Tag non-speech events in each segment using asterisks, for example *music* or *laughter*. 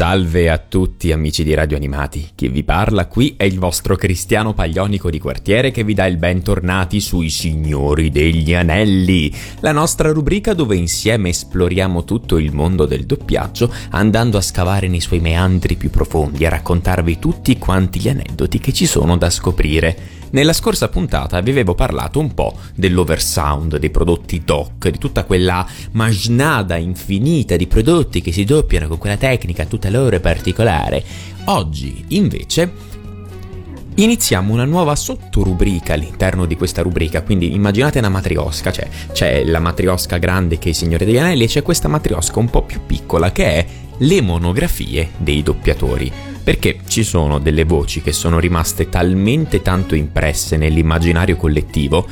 Salve a tutti amici di Radio Animati, chi vi parla qui è il vostro Cristiano Paglionico di quartiere che vi dà il bentornati sui Signori degli Anelli, la nostra rubrica dove insieme esploriamo tutto il mondo del doppiaggio andando a scavare nei suoi meandri più profondi, a raccontarvi tutti quanti gli aneddoti che ci sono da scoprire. Nella scorsa puntata vi avevo parlato un po' dell'oversound, dei prodotti doc, di tutta quella magnada infinita di prodotti che si doppiano con quella tecnica tutta loro particolare. Oggi, invece, Iniziamo una nuova sottorubrica all'interno di questa rubrica, quindi immaginate una matriosca, cioè c'è la matriosca grande che è il Signore degli Anelli e c'è questa matriosca un po' più piccola che è le monografie dei doppiatori perché ci sono delle voci che sono rimaste talmente tanto impresse nell'immaginario collettivo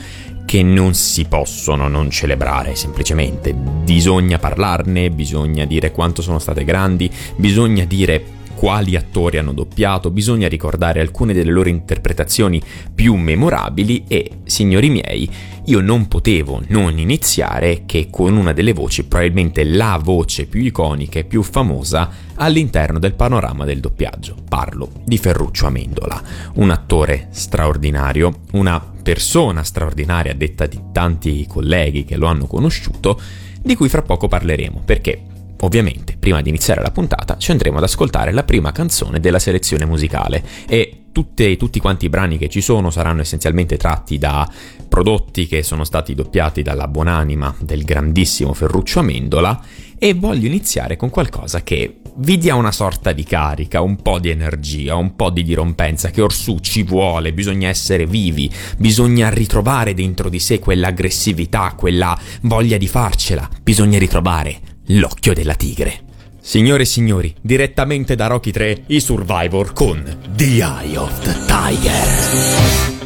che non si possono non celebrare semplicemente. Bisogna parlarne, bisogna dire quanto sono state grandi, bisogna dire quali attori hanno doppiato, bisogna ricordare alcune delle loro interpretazioni più memorabili e, signori miei, io non potevo non iniziare che con una delle voci, probabilmente la voce più iconica e più famosa all'interno del panorama del doppiaggio. Parlo di Ferruccio Amendola, un attore straordinario, una persona straordinaria detta di tanti colleghi che lo hanno conosciuto, di cui fra poco parleremo, perché Ovviamente, prima di iniziare la puntata, ci andremo ad ascoltare la prima canzone della selezione musicale e tutte, tutti quanti i brani che ci sono saranno essenzialmente tratti da prodotti che sono stati doppiati dalla buonanima del grandissimo Ferruccio Amendola e voglio iniziare con qualcosa che vi dia una sorta di carica, un po' di energia, un po' di dirompenza che orsù ci vuole, bisogna essere vivi, bisogna ritrovare dentro di sé quell'aggressività, quella voglia di farcela, bisogna ritrovare L'occhio della tigre. Signore e signori, direttamente da Rocky 3, i Survivor con The Eye of the Tiger.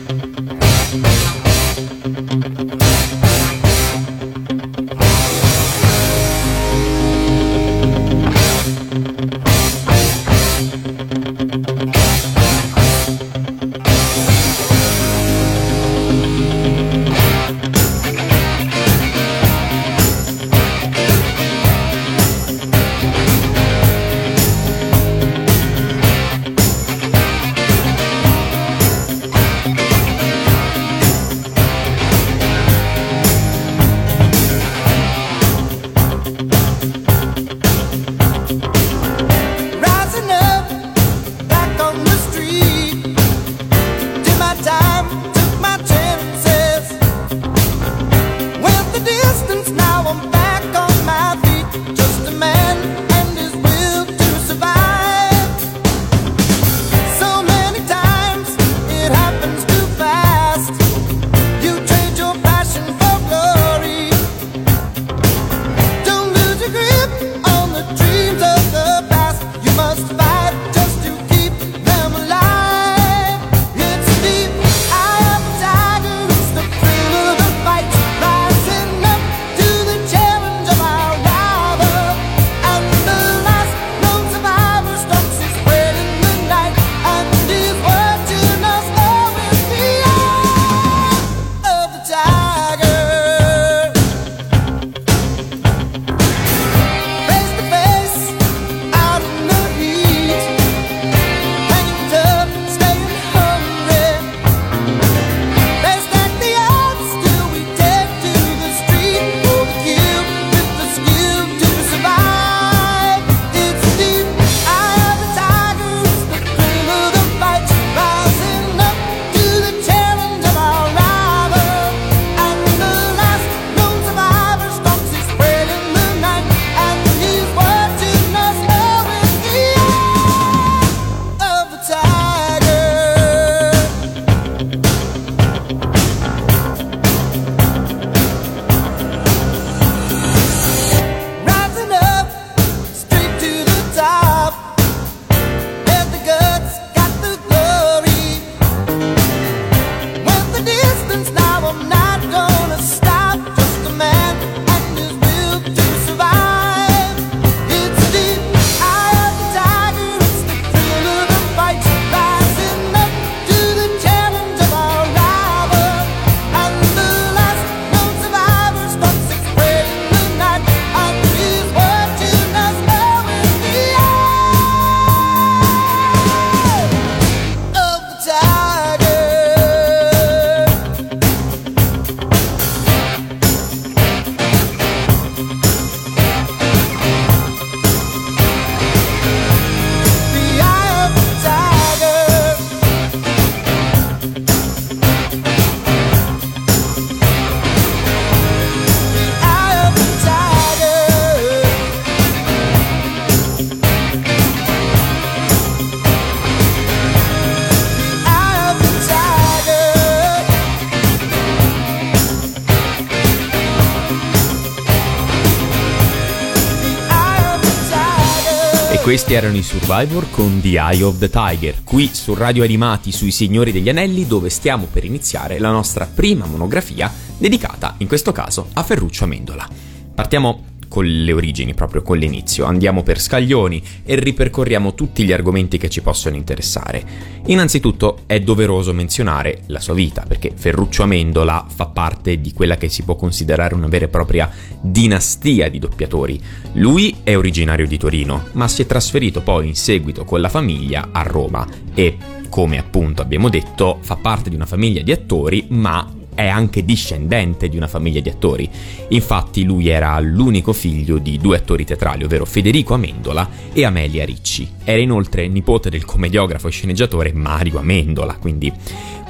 Questi erano i Survivor con The Eye of the Tiger, qui su Radio Animati sui Signori degli Anelli, dove stiamo per iniziare la nostra prima monografia dedicata, in questo caso, a Ferruccio Amendola. Partiamo con le origini, proprio con l'inizio. Andiamo per scaglioni e ripercorriamo tutti gli argomenti che ci possono interessare. Innanzitutto è doveroso menzionare la sua vita, perché Ferruccio Amendola fa parte di quella che si può considerare una vera e propria dinastia di doppiatori. Lui è originario di Torino, ma si è trasferito poi in seguito con la famiglia a Roma e come appunto abbiamo detto, fa parte di una famiglia di attori, ma è anche discendente di una famiglia di attori. Infatti lui era l'unico figlio di due attori teatrali, ovvero Federico Amendola e Amelia Ricci. Era inoltre nipote del commediografo e sceneggiatore Mario Amendola, quindi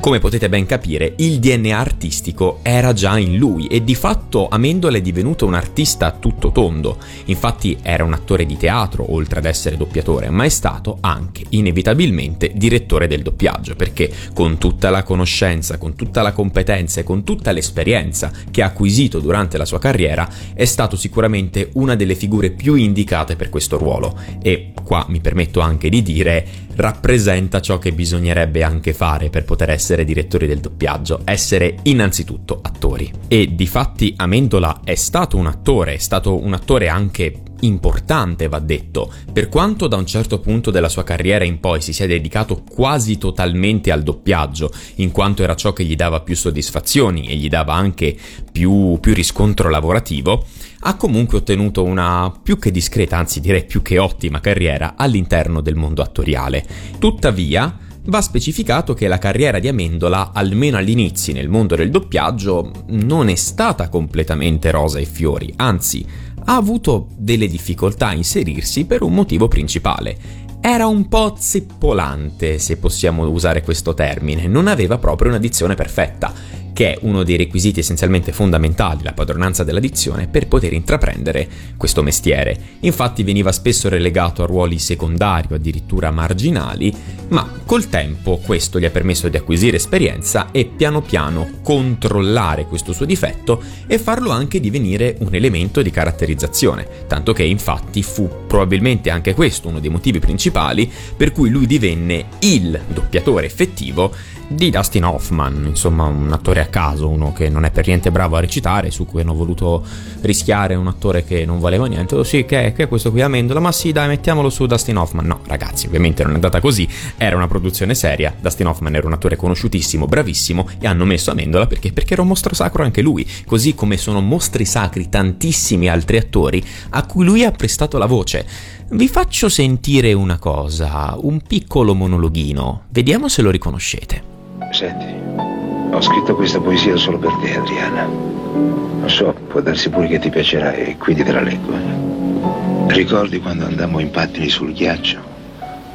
come potete ben capire, il DNA artistico era già in lui e di fatto Amendola è divenuto un artista tutto tondo. Infatti era un attore di teatro, oltre ad essere doppiatore, ma è stato anche inevitabilmente direttore del doppiaggio, perché con tutta la conoscenza, con tutta la competenza e con tutta l'esperienza che ha acquisito durante la sua carriera, è stato sicuramente una delle figure più indicate per questo ruolo. E qua mi permetto anche di dire rappresenta ciò che bisognerebbe anche fare per poter essere direttori del doppiaggio, essere innanzitutto attori. E di fatti Amendola è stato un attore, è stato un attore anche importante, va detto, per quanto da un certo punto della sua carriera in poi si sia dedicato quasi totalmente al doppiaggio, in quanto era ciò che gli dava più soddisfazioni e gli dava anche più, più riscontro lavorativo, ha comunque ottenuto una più che discreta, anzi direi più che ottima carriera all'interno del mondo attoriale. Tuttavia, Va specificato che la carriera di Amendola, almeno all'inizio nel mondo del doppiaggio, non è stata completamente rosa e fiori, anzi ha avuto delle difficoltà a inserirsi per un motivo principale. Era un po' zeppolante, se possiamo usare questo termine, non aveva proprio una dizione perfetta che è uno dei requisiti essenzialmente fondamentali, la padronanza della dizione, per poter intraprendere questo mestiere. Infatti veniva spesso relegato a ruoli secondari o addirittura marginali, ma col tempo questo gli ha permesso di acquisire esperienza e piano piano controllare questo suo difetto e farlo anche divenire un elemento di caratterizzazione, tanto che infatti fu probabilmente anche questo uno dei motivi principali per cui lui divenne il doppiatore effettivo di Dustin Hoffman, insomma un attore a caso, uno che non è per niente bravo a recitare, su cui hanno voluto rischiare un attore che non valeva niente. Oh sì, che è, che è questo qui Amendola? Ma sì, dai, mettiamolo su Dustin Hoffman. No, ragazzi, ovviamente non è andata così, era una produzione seria, Dustin Hoffman era un attore conosciutissimo, bravissimo, e hanno messo Amendola perché? Perché era un mostro sacro anche lui, così come sono mostri sacri tantissimi altri attori a cui lui ha prestato la voce. Vi faccio sentire una cosa, un piccolo monologhino, vediamo se lo riconoscete. Senti, ho scritto questa poesia solo per te, Adriana. Non so, può darsi pure che ti piacerà e quindi te la leggo. Eh. Ricordi quando andammo in pattini sul ghiaccio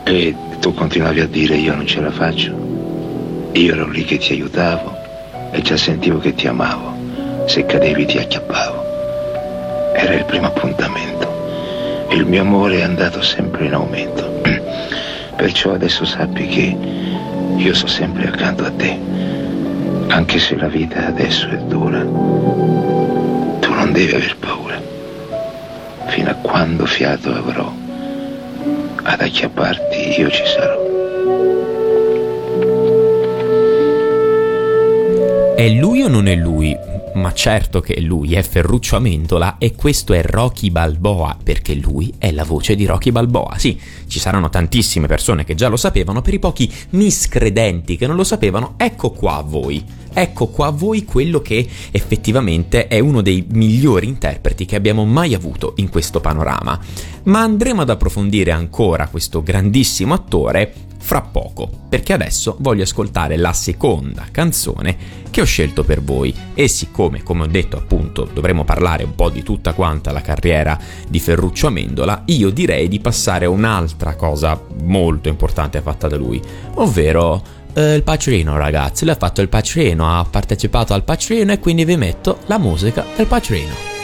e tu continuavi a dire io non ce la faccio? Io ero lì che ti aiutavo e già sentivo che ti amavo. Se cadevi ti acchiappavo. Era il primo appuntamento. Il mio amore è andato sempre in aumento. *clears throat* Perciò adesso sappi che io sto sempre accanto a te, anche se la vita adesso è dura. Tu non devi aver paura. Fino a quando fiato avrò, ad acchiapparti io ci sarò. È lui o non è lui? Ma certo che lui è Ferruccio Amendola e questo è Rocky Balboa, perché lui è la voce di Rocky Balboa. Sì, ci saranno tantissime persone che già lo sapevano, per i pochi miscredenti che non lo sapevano, ecco qua a voi. Ecco qua a voi quello che effettivamente è uno dei migliori interpreti che abbiamo mai avuto in questo panorama. Ma andremo ad approfondire ancora questo grandissimo attore fra poco, perché adesso voglio ascoltare la seconda canzone che ho scelto per voi e siccome, come ho detto appunto, dovremo parlare un po' di tutta quanta la carriera di Ferruccio Amendola, io direi di passare a un'altra cosa molto importante fatta da lui, ovvero eh, il Patrino ragazzi, lui ha fatto il Patrino, ha partecipato al Patrino e quindi vi metto la musica del Patrino.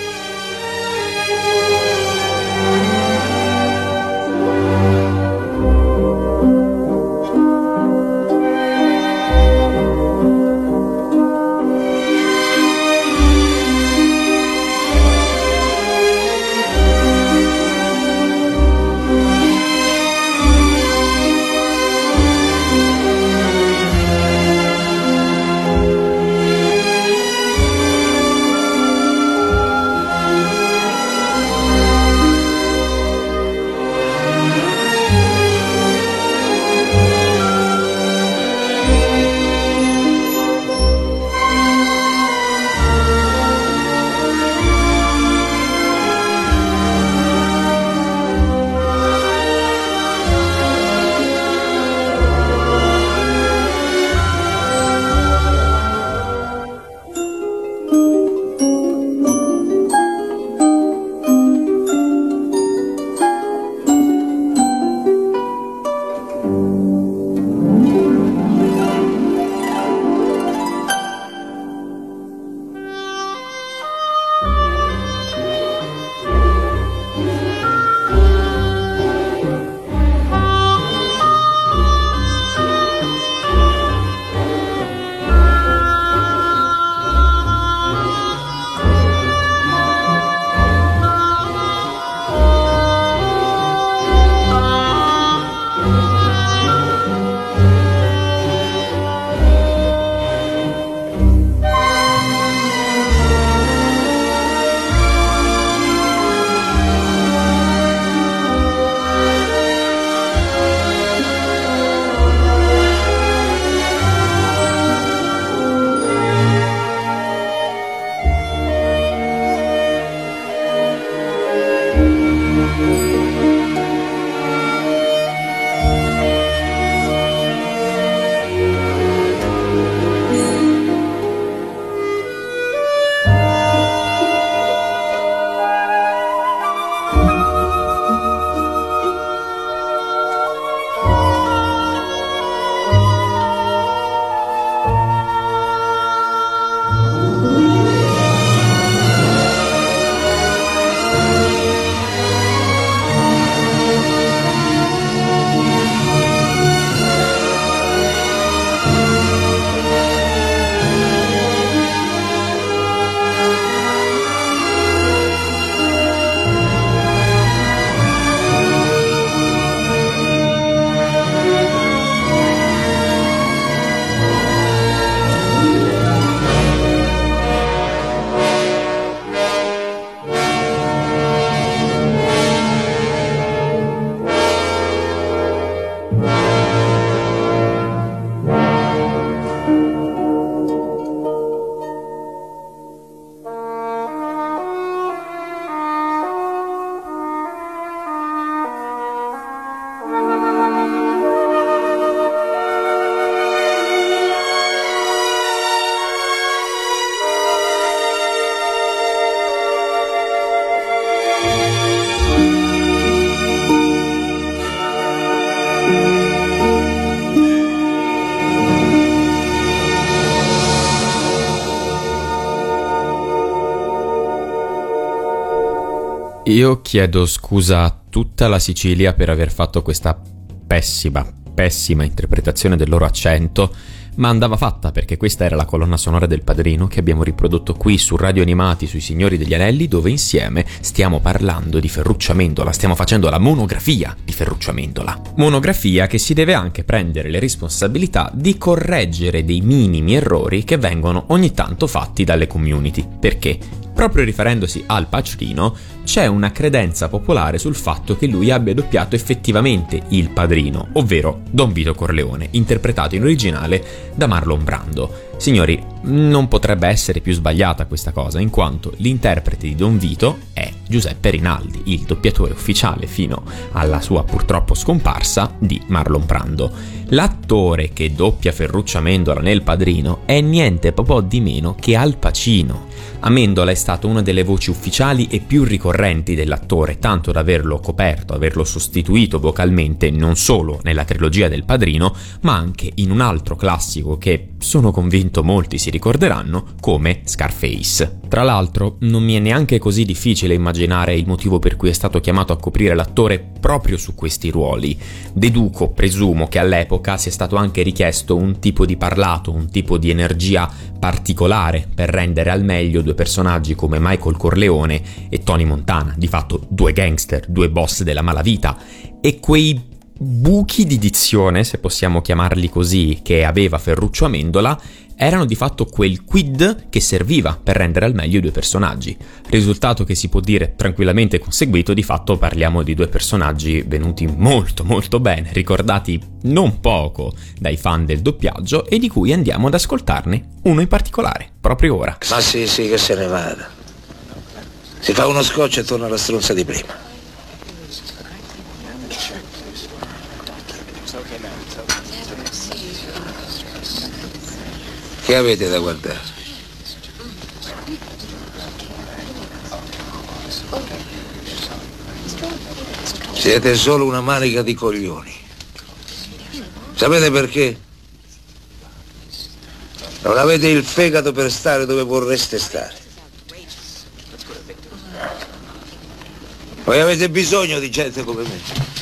Io chiedo scusa a tutta la Sicilia per aver fatto questa pessima, pessima interpretazione del loro accento, ma andava fatta perché questa era la colonna sonora del padrino che abbiamo riprodotto qui su Radio Animati sui Signori degli Anelli, dove insieme stiamo parlando di Ferruccia Mendola, stiamo facendo la monografia di Ferruccia Mendola. Monografia che si deve anche prendere le responsabilità di correggere dei minimi errori che vengono ogni tanto fatti dalle community. Perché? Proprio riferendosi al Pacino, c'è una credenza popolare sul fatto che lui abbia doppiato effettivamente il padrino, ovvero Don Vito Corleone, interpretato in originale da Marlon Brando. Signori, non potrebbe essere più sbagliata questa cosa, in quanto l'interprete di Don Vito è Giuseppe Rinaldi, il doppiatore ufficiale fino alla sua purtroppo scomparsa di Marlon Brando. L'attore che doppia Ferruccia Mendola nel Padrino è niente po' di meno che Al Pacino. Amendola è stata una delle voci ufficiali e più ricorrenti dell'attore, tanto da averlo coperto, averlo sostituito vocalmente non solo nella trilogia del Padrino, ma anche in un altro classico che sono convinto molti si ricorderanno come Scarface. Tra l'altro, non mi è neanche così difficile immaginare il motivo per cui è stato chiamato a coprire l'attore proprio su questi ruoli. Deduco, presumo che all'epoca sia stato anche richiesto un tipo di parlato, un tipo di energia particolare per rendere al meglio due personaggi come Michael Corleone e Tony Montana, di fatto due gangster, due boss della malavita, e quei buchi di dizione, se possiamo chiamarli così, che aveva Ferruccio Amendola erano di fatto quel quid che serviva per rendere al meglio i due personaggi. Risultato che si può dire tranquillamente conseguito, di fatto parliamo di due personaggi venuti molto molto bene, ricordati non poco dai fan del doppiaggio e di cui andiamo ad ascoltarne uno in particolare, proprio ora. Ma sì, sì, che se ne vada. Si fa uno scotch e torna alla stronza di prima. Che avete da guardare? Siete solo una manica di coglioni. Sapete perché? Non avete il fegato per stare dove vorreste stare. Voi avete bisogno di gente come me.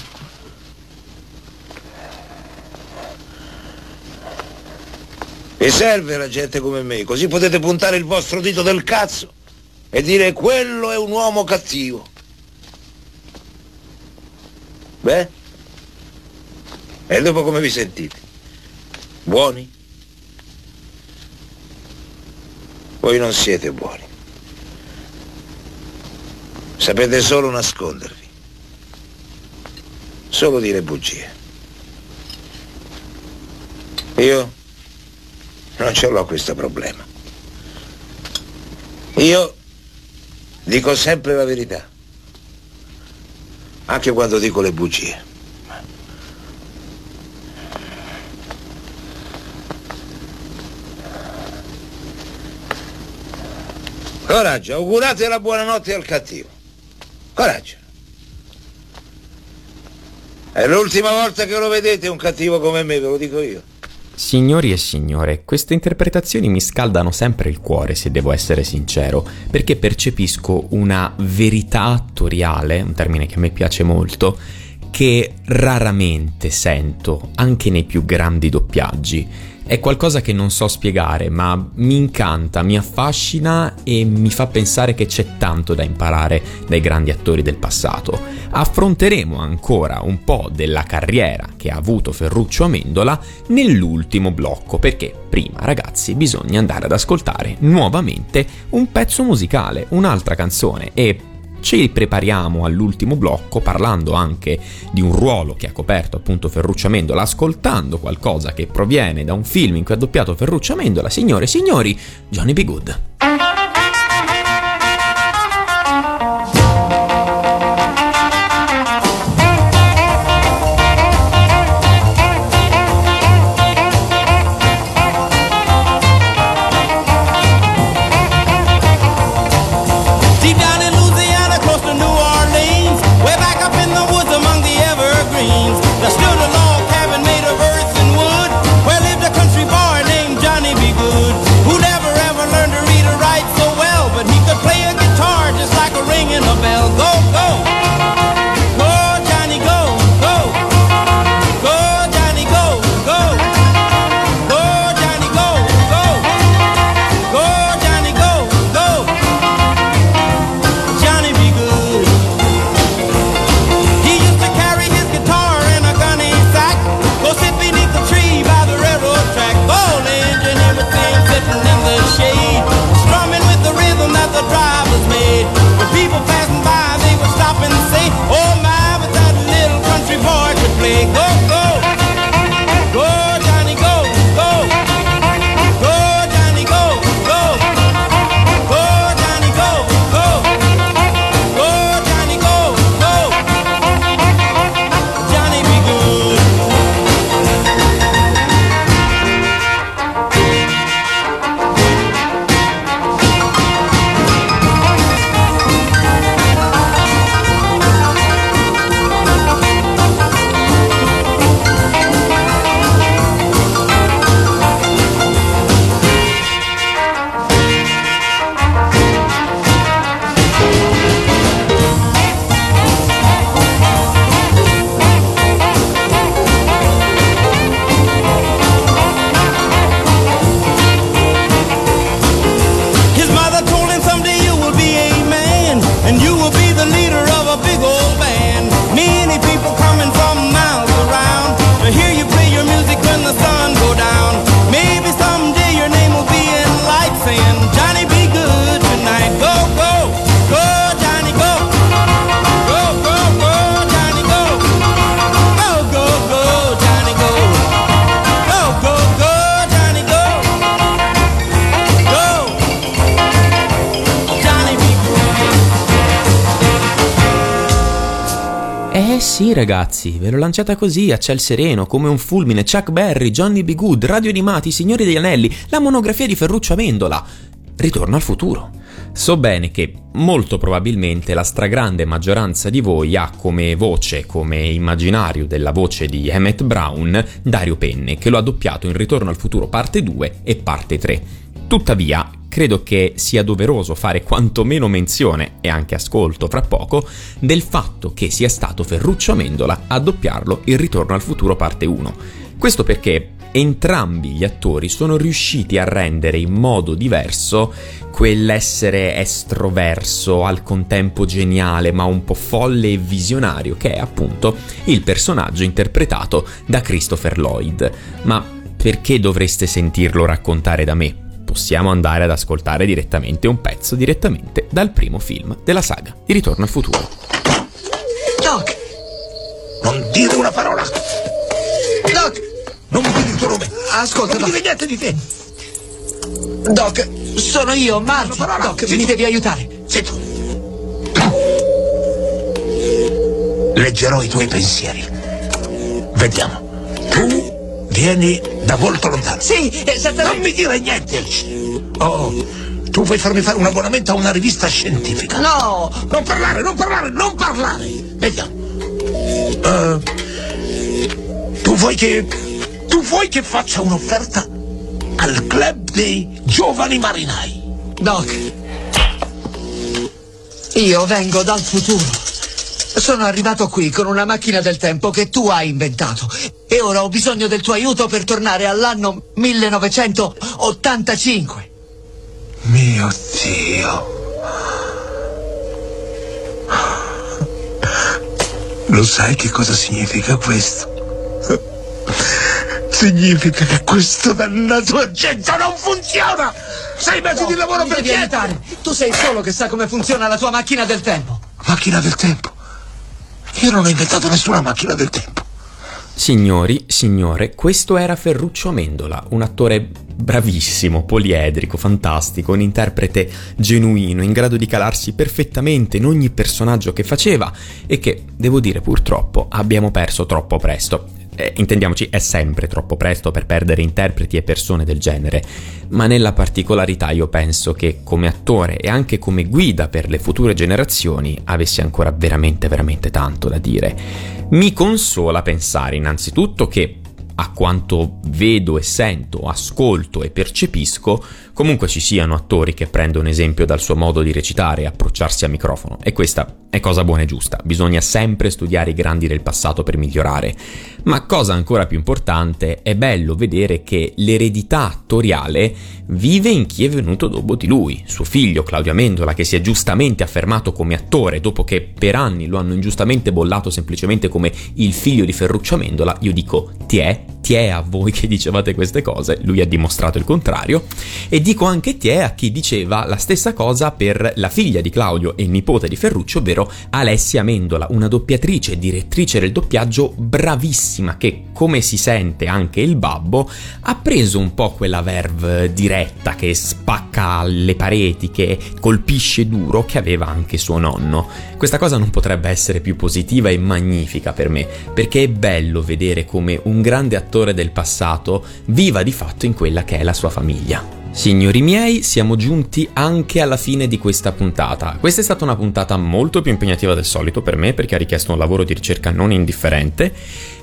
Vi serve la gente come me, così potete puntare il vostro dito del cazzo e dire quello è un uomo cattivo. Beh? E dopo come vi sentite? Buoni? Voi non siete buoni. Sapete solo nascondervi. Solo dire bugie. Io non ce l'ho questo problema. Io dico sempre la verità, anche quando dico le bugie. Coraggio, augurate la buonanotte al cattivo. Coraggio. È l'ultima volta che lo vedete un cattivo come me, ve lo dico io. Signori e signore, queste interpretazioni mi scaldano sempre il cuore, se devo essere sincero, perché percepisco una verità attoriale, un termine che a me piace molto, che raramente sento anche nei più grandi doppiaggi è qualcosa che non so spiegare, ma mi incanta, mi affascina e mi fa pensare che c'è tanto da imparare dai grandi attori del passato. Affronteremo ancora un po' della carriera che ha avuto Ferruccio Amendola nell'ultimo blocco, perché prima, ragazzi, bisogna andare ad ascoltare nuovamente un pezzo musicale, un'altra canzone e ci prepariamo all'ultimo blocco parlando anche di un ruolo che ha coperto appunto Ferruccio Amendola, ascoltando qualcosa che proviene da un film in cui ha doppiato Ferruccio Amendola, signore e signori, Johnny B. Good. Sì, ragazzi, ve l'ho lanciata così, a ciel sereno, come un fulmine, Chuck Berry, Johnny B. Good, Radio Animati, Signori degli Anelli, la monografia di Ferruccio Amendola. Ritorno al futuro. So bene che molto probabilmente la stragrande maggioranza di voi ha come voce, come immaginario della voce di Emmett Brown, Dario Penne, che lo ha doppiato in Ritorno al futuro parte 2 e parte 3. Tuttavia, credo che sia doveroso fare quantomeno menzione, e anche ascolto fra poco, del fatto che sia stato Ferruccio Amendola a doppiarlo in Ritorno al futuro parte 1. Questo perché entrambi gli attori sono riusciti a rendere in modo diverso quell'essere estroverso, al contempo geniale, ma un po' folle e visionario, che è appunto il personaggio interpretato da Christopher Lloyd. Ma perché dovreste sentirlo raccontare da me? Possiamo andare ad ascoltare direttamente un pezzo direttamente dal primo film della saga di Ritorno al futuro. Doc! Non dire una parola! Doc! Non mi dire il tuo nome! Ascolta, non mi dire niente di te! Doc, sono io, Marty. Doc, mi devi aiutare. Zitto! Leggerò i tuoi pensieri. Vediamo. Vieni da molto lontano. Sì, esattamente. Non mi dire niente. Oh, tu vuoi farmi fare un abbonamento a una rivista scientifica? No! Non parlare, non parlare, non parlare! Vediamo. Uh, tu vuoi che... Tu vuoi che faccia un'offerta al club dei giovani marinai? Doc, io vengo dal futuro. Sono arrivato qui con una macchina del tempo che tu hai inventato e ora ho bisogno del tuo aiuto per tornare all'anno 1985. Mio Dio. Lo sai che cosa significa questo? Significa che questo dannato aggetto non funziona! Sei mesi No, di lavoro per devi aiutare. Tu sei solo che sa come funziona la tua macchina del tempo. Macchina del tempo? Io non ho inventato nessuna macchina del tempo. Signori, signore, questo era Ferruccio Amendola, un attore bravissimo, poliedrico, fantastico, un interprete genuino, in grado di calarsi perfettamente in ogni personaggio che faceva e che, devo dire purtroppo, abbiamo perso troppo presto. Eh, intendiamoci, è sempre troppo presto per perdere interpreti e persone del genere, ma nella particolarità io penso che come attore e anche come guida per le future generazioni avessi ancora veramente, veramente tanto da dire. Mi consola pensare innanzitutto che a quanto vedo e sento, ascolto e percepisco, comunque ci siano attori che prendono esempio dal suo modo di recitare e approcciarsi al microfono. E questa è cosa buona e giusta. Bisogna sempre studiare i grandi del passato per migliorare. Ma cosa ancora più importante, è bello vedere che l'eredità attoriale vive in chi è venuto dopo di lui. Suo figlio Claudio Amendola, che si è giustamente affermato come attore dopo che per anni lo hanno ingiustamente bollato semplicemente come il figlio di Ferruccio Amendola, io dico ti è ti è a voi che dicevate queste cose, lui ha dimostrato il contrario, e dico anche ti è a chi diceva la stessa cosa per la figlia di Claudio e nipote di Ferruccio, ovvero Alessia Mendola, una doppiatrice e direttrice del doppiaggio bravissima che, come si sente anche il babbo, ha preso un po' quella verve diretta che spacca le pareti, che colpisce duro, che aveva anche suo nonno. Questa cosa non potrebbe essere più positiva e magnifica per me, perché è bello vedere come un grande attore del passato viva di fatto in quella che è la sua famiglia. Signori miei, siamo giunti anche alla fine di questa puntata. Questa è stata una puntata molto più impegnativa del solito per me perché ha richiesto un lavoro di ricerca non indifferente.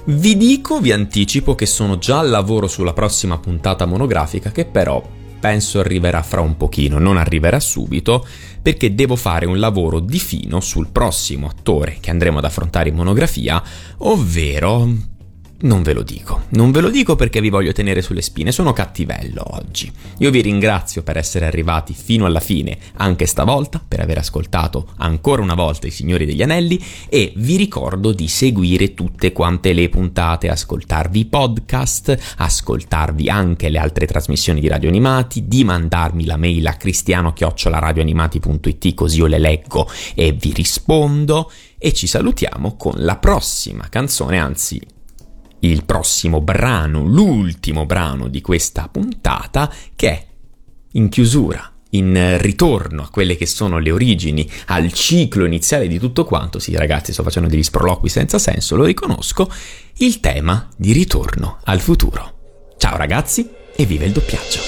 Vi dico, vi anticipo che sono già al lavoro sulla prossima puntata monografica che però penso arriverà fra un pochino, non arriverà subito, perché devo fare un lavoro di fino sul prossimo attore che andremo ad affrontare in monografia, ovvero non ve lo dico, non ve lo dico perché vi voglio tenere sulle spine, sono cattivello oggi. Io vi ringrazio per essere arrivati fino alla fine, anche stavolta, per aver ascoltato ancora una volta i Signori degli Anelli e vi ricordo di seguire tutte quante le puntate, ascoltarvi i podcast, ascoltarvi anche le altre trasmissioni di Radio Animati, di mandarmi la mail a cristiano-radioanimati.it così io le leggo e vi rispondo. E ci salutiamo con la prossima canzone, anzi il prossimo brano, l'ultimo brano di questa puntata, che è in chiusura in ritorno a quelle che sono le origini, al ciclo iniziale di tutto quanto, sì ragazzi sto facendo degli sproloqui senza senso, lo riconosco, il tema di ritorno al futuro. Ciao ragazzi e viva il doppiaggio!